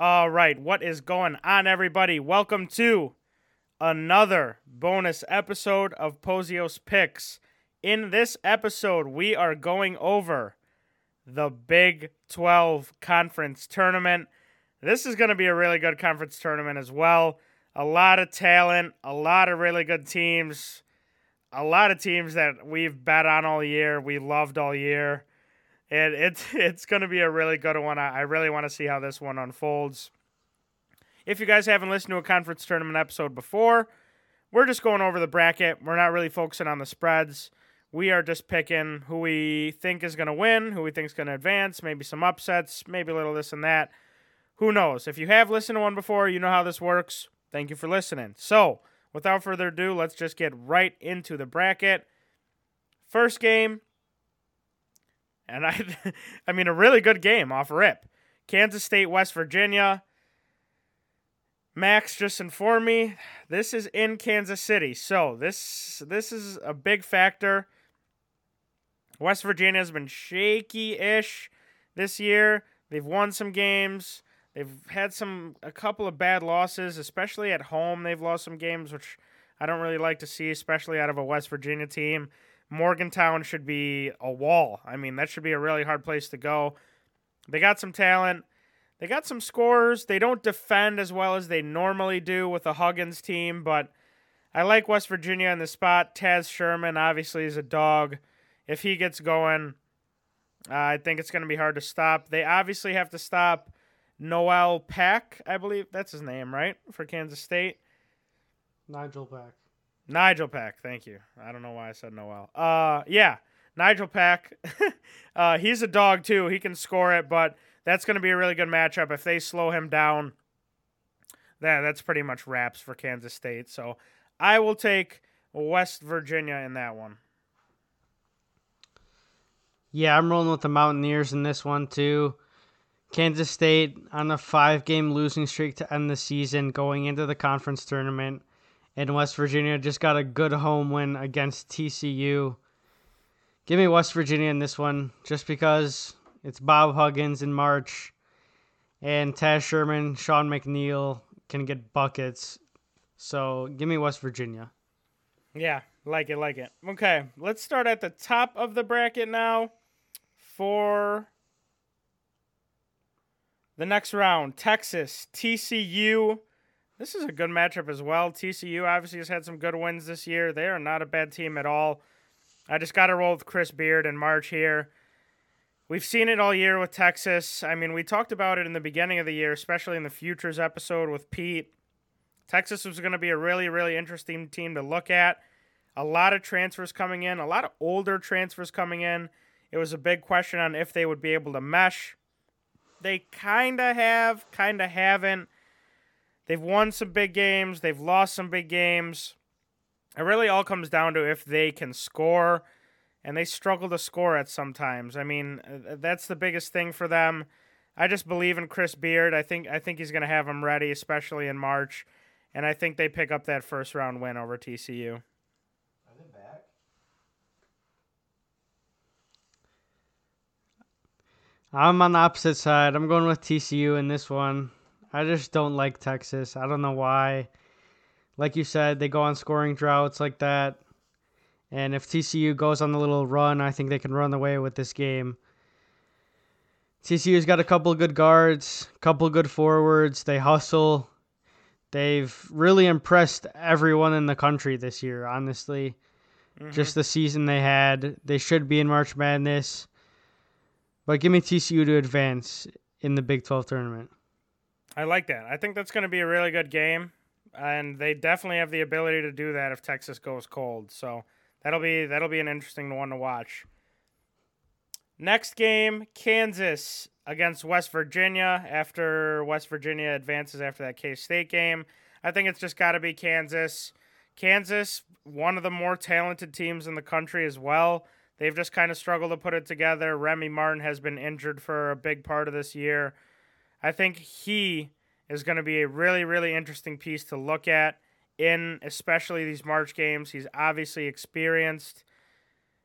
All right, what is going on, everybody? Welcome to another bonus episode of Pozios Picks. In this episode, we are going over the Big 12 Conference Tournament. This is going to be a really good conference tournament as well. A lot of talent, a lot of really good teams, a lot of teams that we've bet on all year, we loved all year and it's it's going to be a really good one. I, I really want to see how this one unfolds. If you guys haven't listened to a conference tournament episode before, we're just going over the bracket. We're not really focusing on the spreads. We are just picking who we think is going to win, who we think is going to advance, maybe some upsets, maybe a little this and that. Who knows? If you have listened to one before, you know how this works. Thank you for listening. So, without further ado, let's just get right into the bracket. First game, and I, I mean, a really good game off rip. Kansas State, West Virginia. Max just informed me this is in Kansas City, so this this is a big factor. West Virginia has been shaky-ish this year. They've won some games. They've had some a couple of bad losses, especially at home. They've lost some games, which I don't really like to see, especially out of a West Virginia team. Morgantown should be a wall. I mean, that should be a really hard place to go. They got some talent. They got some scores. They don't defend as well as they normally do with a Huggins team, but I like West Virginia in the spot. Taz Sherman obviously is a dog. If he gets going, uh, I think it's going to be hard to stop. They obviously have to stop Noel Pack, I believe that's his name, right? For Kansas State. Nigel Pack. Nigel Pack, thank you. I don't know why I said Noel. Uh, yeah, Nigel Pack. uh, he's a dog too. He can score it, but that's going to be a really good matchup. If they slow him down, that that's pretty much wraps for Kansas State. So I will take West Virginia in that one. Yeah, I'm rolling with the Mountaineers in this one too. Kansas State on a five game losing streak to end the season going into the conference tournament and West Virginia just got a good home win against TCU. Give me West Virginia in this one just because it's Bob Huggins in March and Taz Sherman, Sean McNeil can get buckets. So give me West Virginia. Yeah, like it, like it. Okay, let's start at the top of the bracket now for the next round. Texas, TCU. This is a good matchup as well. TCU obviously has had some good wins this year. They are not a bad team at all. I just got to roll with Chris Beard in March here. We've seen it all year with Texas. I mean, we talked about it in the beginning of the year, especially in the futures episode with Pete. Texas was going to be a really, really interesting team to look at. A lot of transfers coming in, a lot of older transfers coming in. It was a big question on if they would be able to mesh. They kind of have, kind of haven't. They've won some big games, they've lost some big games. It really all comes down to if they can score, and they struggle to score at sometimes. I mean, uh, that's the biggest thing for them. I just believe in Chris Beard. I think I think he's going to have them ready, especially in March, and I think they pick up that first round win over TCU. Are they back? I'm on the opposite side. I'm going with TCU in this one. I just don't like Texas. I don't know why. Like you said, they go on scoring droughts like that. And if TCU goes on a little run, I think they can run away with this game. TCU's got a couple of good guards, a couple good forwards. They hustle. They've really impressed everyone in the country this year, honestly. Mm-hmm. Just the season they had. They should be in March Madness. But give me TCU to advance in the Big 12 tournament. I like that. I think that's going to be a really good game, and they definitely have the ability to do that if Texas goes cold. So that'll be that'll be an interesting one to watch. Next game, Kansas against West Virginia. After West Virginia advances after that K State game, I think it's just got to be Kansas. Kansas, one of the more talented teams in the country as well. They've just kind of struggled to put it together. Remy Martin has been injured for a big part of this year. I think he is going to be a really, really interesting piece to look at in especially these March games. He's obviously experienced.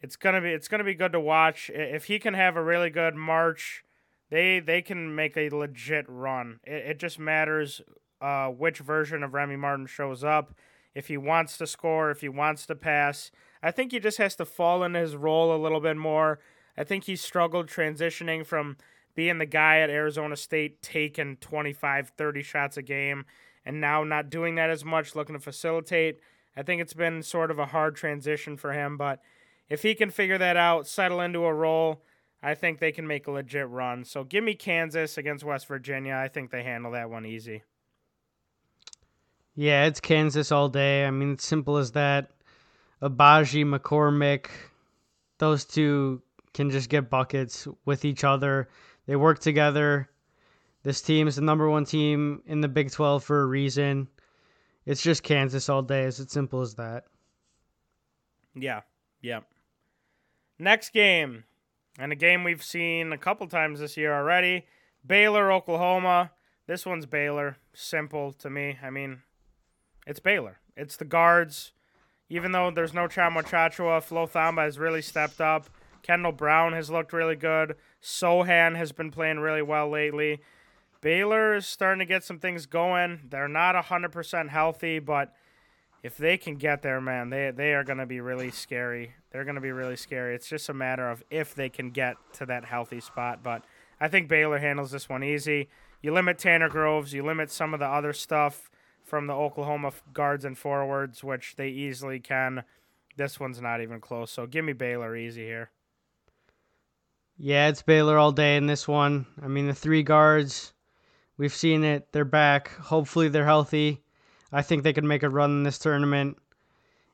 It's gonna be it's gonna be good to watch if he can have a really good March, they they can make a legit run. It, it just matters uh, which version of Remy Martin shows up. If he wants to score, if he wants to pass, I think he just has to fall in his role a little bit more. I think he struggled transitioning from being the guy at Arizona State taking 25, 30 shots a game and now not doing that as much, looking to facilitate. I think it's been sort of a hard transition for him, but if he can figure that out, settle into a role, I think they can make a legit run. So give me Kansas against West Virginia. I think they handle that one easy. Yeah, it's Kansas all day. I mean, it's simple as that. Agbaji, McCormack, those two can just get buckets with each other. They work together. This team is the number one team in the Big 12 for a reason. It's just Kansas all day. It's as simple as that. Yeah, yeah. Next game, and a game we've seen a couple times this year already Baylor, Oklahoma. This one's Baylor. Simple to me. I mean, it's Baylor. It's the guards. Even though there's no Tchamwa Tchatchoua, Flo Thamba has really stepped up. Kendall Brown has looked really good. Sochan has been playing really well lately. Baylor is starting to get some things going. They're not 100% healthy, but if they can get there, man, they, they are going to be really scary. They're going to be really scary. It's just a matter of if they can get to that healthy spot. But I think Baylor handles this one easy. You limit Tanner Groves, you limit some of the other stuff from the Oklahoma guards and forwards, which they easily can. This one's not even close. So give me Baylor easy here. Yeah, it's Baylor all day in this one. I mean, the three guards, we've seen it. They're back. Hopefully, they're healthy. I think they could make a run in this tournament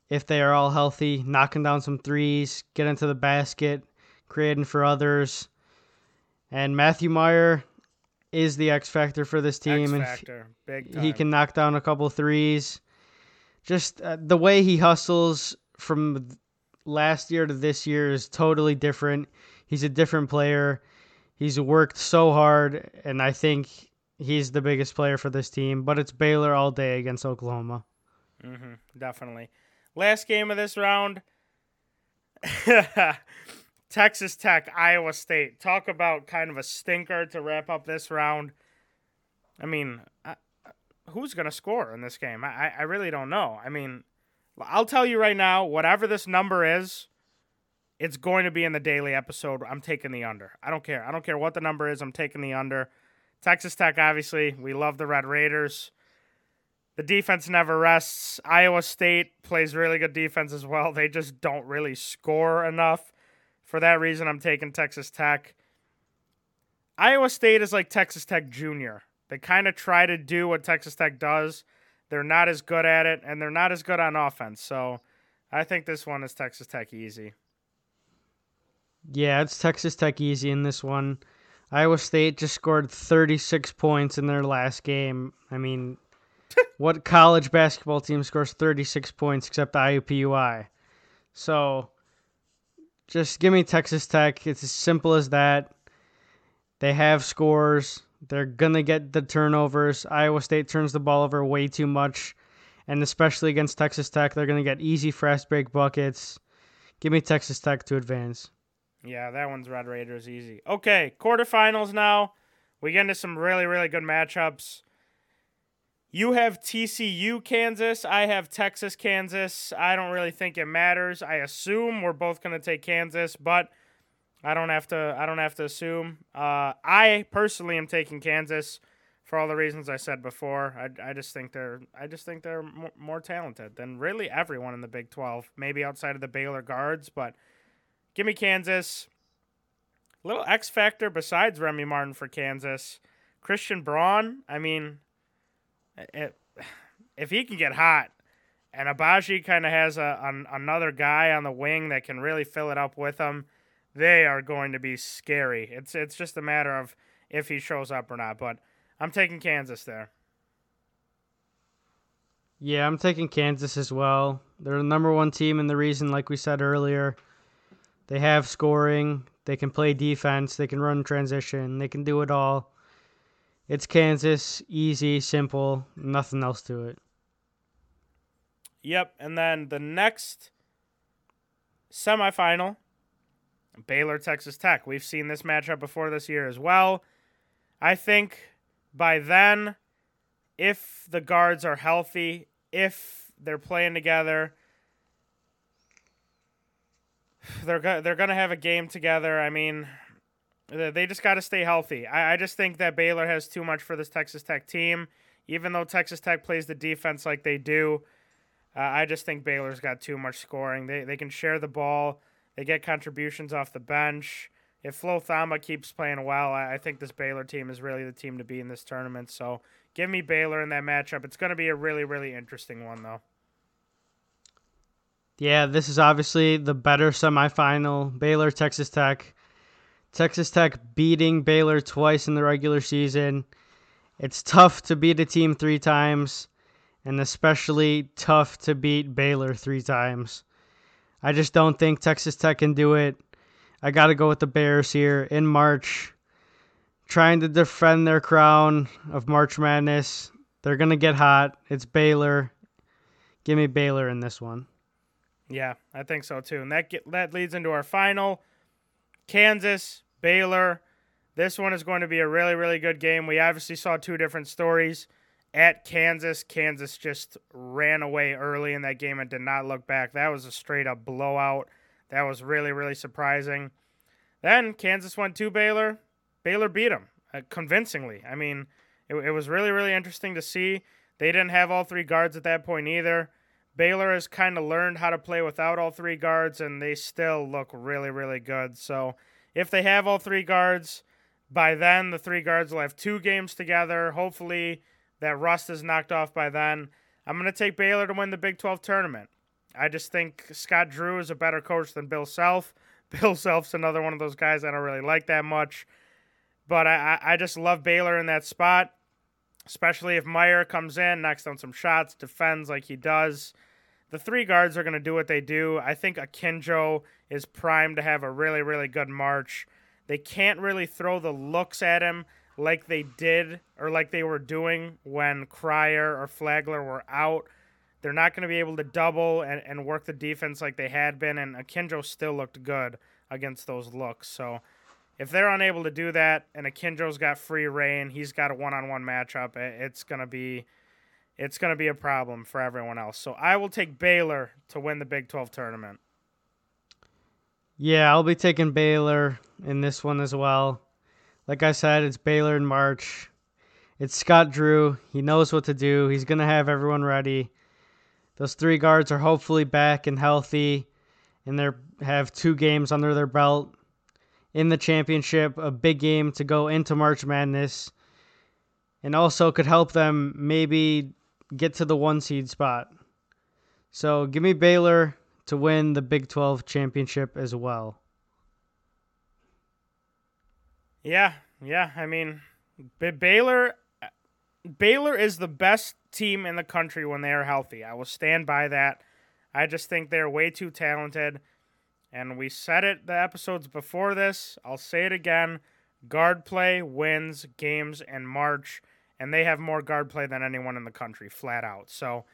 if they are all healthy, knocking down some threes, get into the basket, creating for others. And Matthew Mayer is the X factor for this team. X factor, big time. He can knock down a couple threes. Just uh, the way he hustles from last year to this year is totally different. He's a different player. He's worked so hard, and I think he's the biggest player for this team. But it's Baylor all day against Oklahoma. Mm-hmm, definitely. Last game of this round. Texas Tech, Iowa State. Talk about kind of a stinker to wrap up this round. I mean, I, who's going to score in this game? I, I really don't know. I mean, I'll tell you right now, whatever this number is, it's going to be in the daily episode. I'm taking the under. I don't care. I don't care what the number is. I'm taking the under. Texas Tech, obviously, we love the Red Raiders. The defense never rests. Iowa State plays really good defense as well. They just don't really score enough. For that reason, I'm taking Texas Tech. Iowa State is like Texas Tech Junior. They kind of try to do what Texas Tech does. They're not as good at it, and they're not as good on offense. So I think this one is Texas Tech easy. Yeah, it's Texas Tech easy in this one. Iowa State just scored 36 points in their last game. I mean, what college basketball team scores 36 points except IUPUI? So just give me Texas Tech. It's as simple as that. They have scores. They're going to get the turnovers. Iowa State turns the ball over way too much. And especially against Texas Tech, they're going to get easy fast break buckets. Give me Texas Tech to advance. Yeah, that one's Red Raiders easy. Okay, quarterfinals now. We get into some really, really good matchups. You have TCU, Kansas. I have Texas, Kansas. I don't really think it matters. I assume we're both going to take Kansas, but I don't have to. I don't have to assume. Uh, I personally am taking Kansas for all the reasons I said before. I, I just think they're. I just think they're more, more talented than really everyone in the Big Twelve. Maybe outside of the Baylor guards, but give me Kansas. Little X factor besides Remy Martin for Kansas. Christian Braun. I mean, it, if he can get hot, and Agbaji kind of has a an, another guy on the wing that can really fill it up with him, they are going to be scary. It's it's just a matter of if he shows up or not. But I'm taking Kansas there. Yeah, I'm taking Kansas as well. They're the number one team, and the reason, like we said earlier, they have scoring. They can play defense. They can run transition. They can do it all. It's Kansas, easy, simple, nothing else to it. Yep, and then the next semifinal, Baylor Texas Tech. We've seen this matchup before this year as well. I think by then, if the guards are healthy, if they're playing together, they're go- they're gonna have a game together. I mean, they just got to stay healthy. I, I just think that Baylor has too much for this Texas Tech team. Even though Texas Tech plays the defense like they do, uh, I just think Baylor's got too much scoring. They they can share the ball. They get contributions off the bench. If Flo Thamba keeps playing well, I, I think this Baylor team is really the team to be in this tournament. So give me Baylor in that matchup. It's going to be a really really interesting one though. Yeah, this is obviously the better semifinal. Baylor, Texas Tech. Texas Tech beating Baylor twice in the regular season. It's tough to beat a team three times, and especially tough to beat Baylor three times. I just don't think Texas Tech can do it. I got to go with the Bears here in March, trying to defend their crown of March Madness. They're going to get hot. It's Baylor. Give me Baylor in this one. Yeah, I think so too. And that get, that leads into our final Kansas, Baylor. This one is going to be a really, really good game. We obviously saw two different stories. At Kansas, Kansas just ran away early in that game and did not look back. That was a straight up blowout. That was really, really surprising. Then Kansas went to Baylor. Baylor beat them uh, convincingly. I mean, it, it was really, really interesting to see. They didn't have all three guards at that point either. Baylor has kind of learned how to play without all three guards, and they still look really, really good. So if they have all three guards, by then the three guards will have two games together. Hopefully that rust is knocked off by then. I'm going to take Baylor to win the Big 12 tournament. I just think Scott Drew is a better coach than Bill Self. Bill Self's another one of those guys I don't really like that much. But I, I just love Baylor in that spot especially if Mayer comes in, knocks down some shots, defends like he does. The three guards are going to do what they do. I think Akinjo is primed to have a really, really good March. They can't really throw the looks at him like they did or like they were doing when Cryer or Flagler were out. They're not going to be able to double and, and work the defense like they had been, and Akinjo still looked good against those looks. So if they're unable to do that and Akinjo's got free reign, he's got a one-on-one matchup, it's gonna be it's gonna be a problem for everyone else. So I will take Baylor to win the Big 12 tournament. Yeah, I'll be taking Baylor in this one as well. Like I said, it's Baylor in March. It's Scott Drew. He knows what to do. He's gonna have everyone ready. Those three guards are hopefully back and healthy, and they have two games under their belt in the championship, a big game to go into March Madness, and also could help them maybe get to the one seed spot. So give me Baylor to win the Big 12 championship as well. Yeah, yeah. I mean, B- Baylor, Baylor is the best team in the country when they are healthy. I will stand by that. I just think they're way too talented. And we said it the episodes before this. I'll say it again. Guard play wins games in March, and they have more guard play than anyone in the country, flat out. So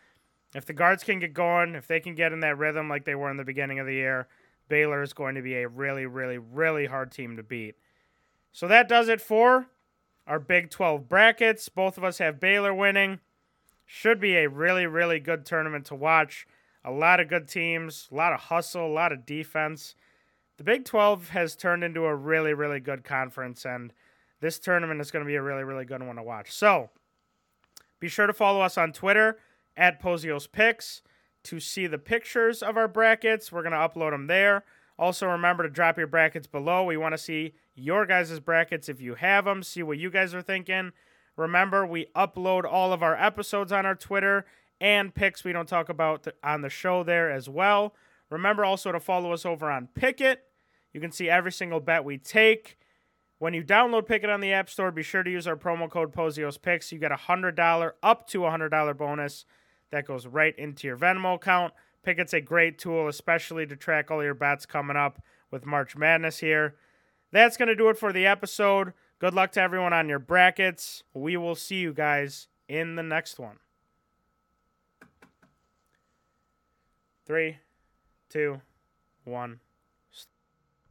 if the guards can get going, if they can get in that rhythm like they were in the beginning of the year, Baylor is going to be a really, really, really hard team to beat. So that does it for our Big 12 brackets. Both of us have Baylor winning. Should be a really, really good tournament to watch a lot of good teams, a lot of hustle, a lot of defense. The Big 12 has turned into a really, really good conference, and this tournament is going to be a really, really good one to watch. So be sure to follow us on Twitter at Pozios Picks to see the pictures of our brackets. We're going to upload them there. Also, remember to drop your brackets below. We want to see your guys' brackets if you have them, see what you guys are thinking. Remember, we upload all of our episodes on our Twitter and picks we don't talk about on the show there as well. Remember also to follow us over on Pikkit. You can see every single bet we take. When you download Pikkit on the App Store, be sure to use our promo code Pozios Picks. You get a $100 up to a $100 bonus that goes right into your Venmo account. Pikkit's a great tool, especially to track all your bets coming up with March Madness here. That's going to do it for the episode. Good luck to everyone on your brackets. We will see you guys in the next one. Three, two, one.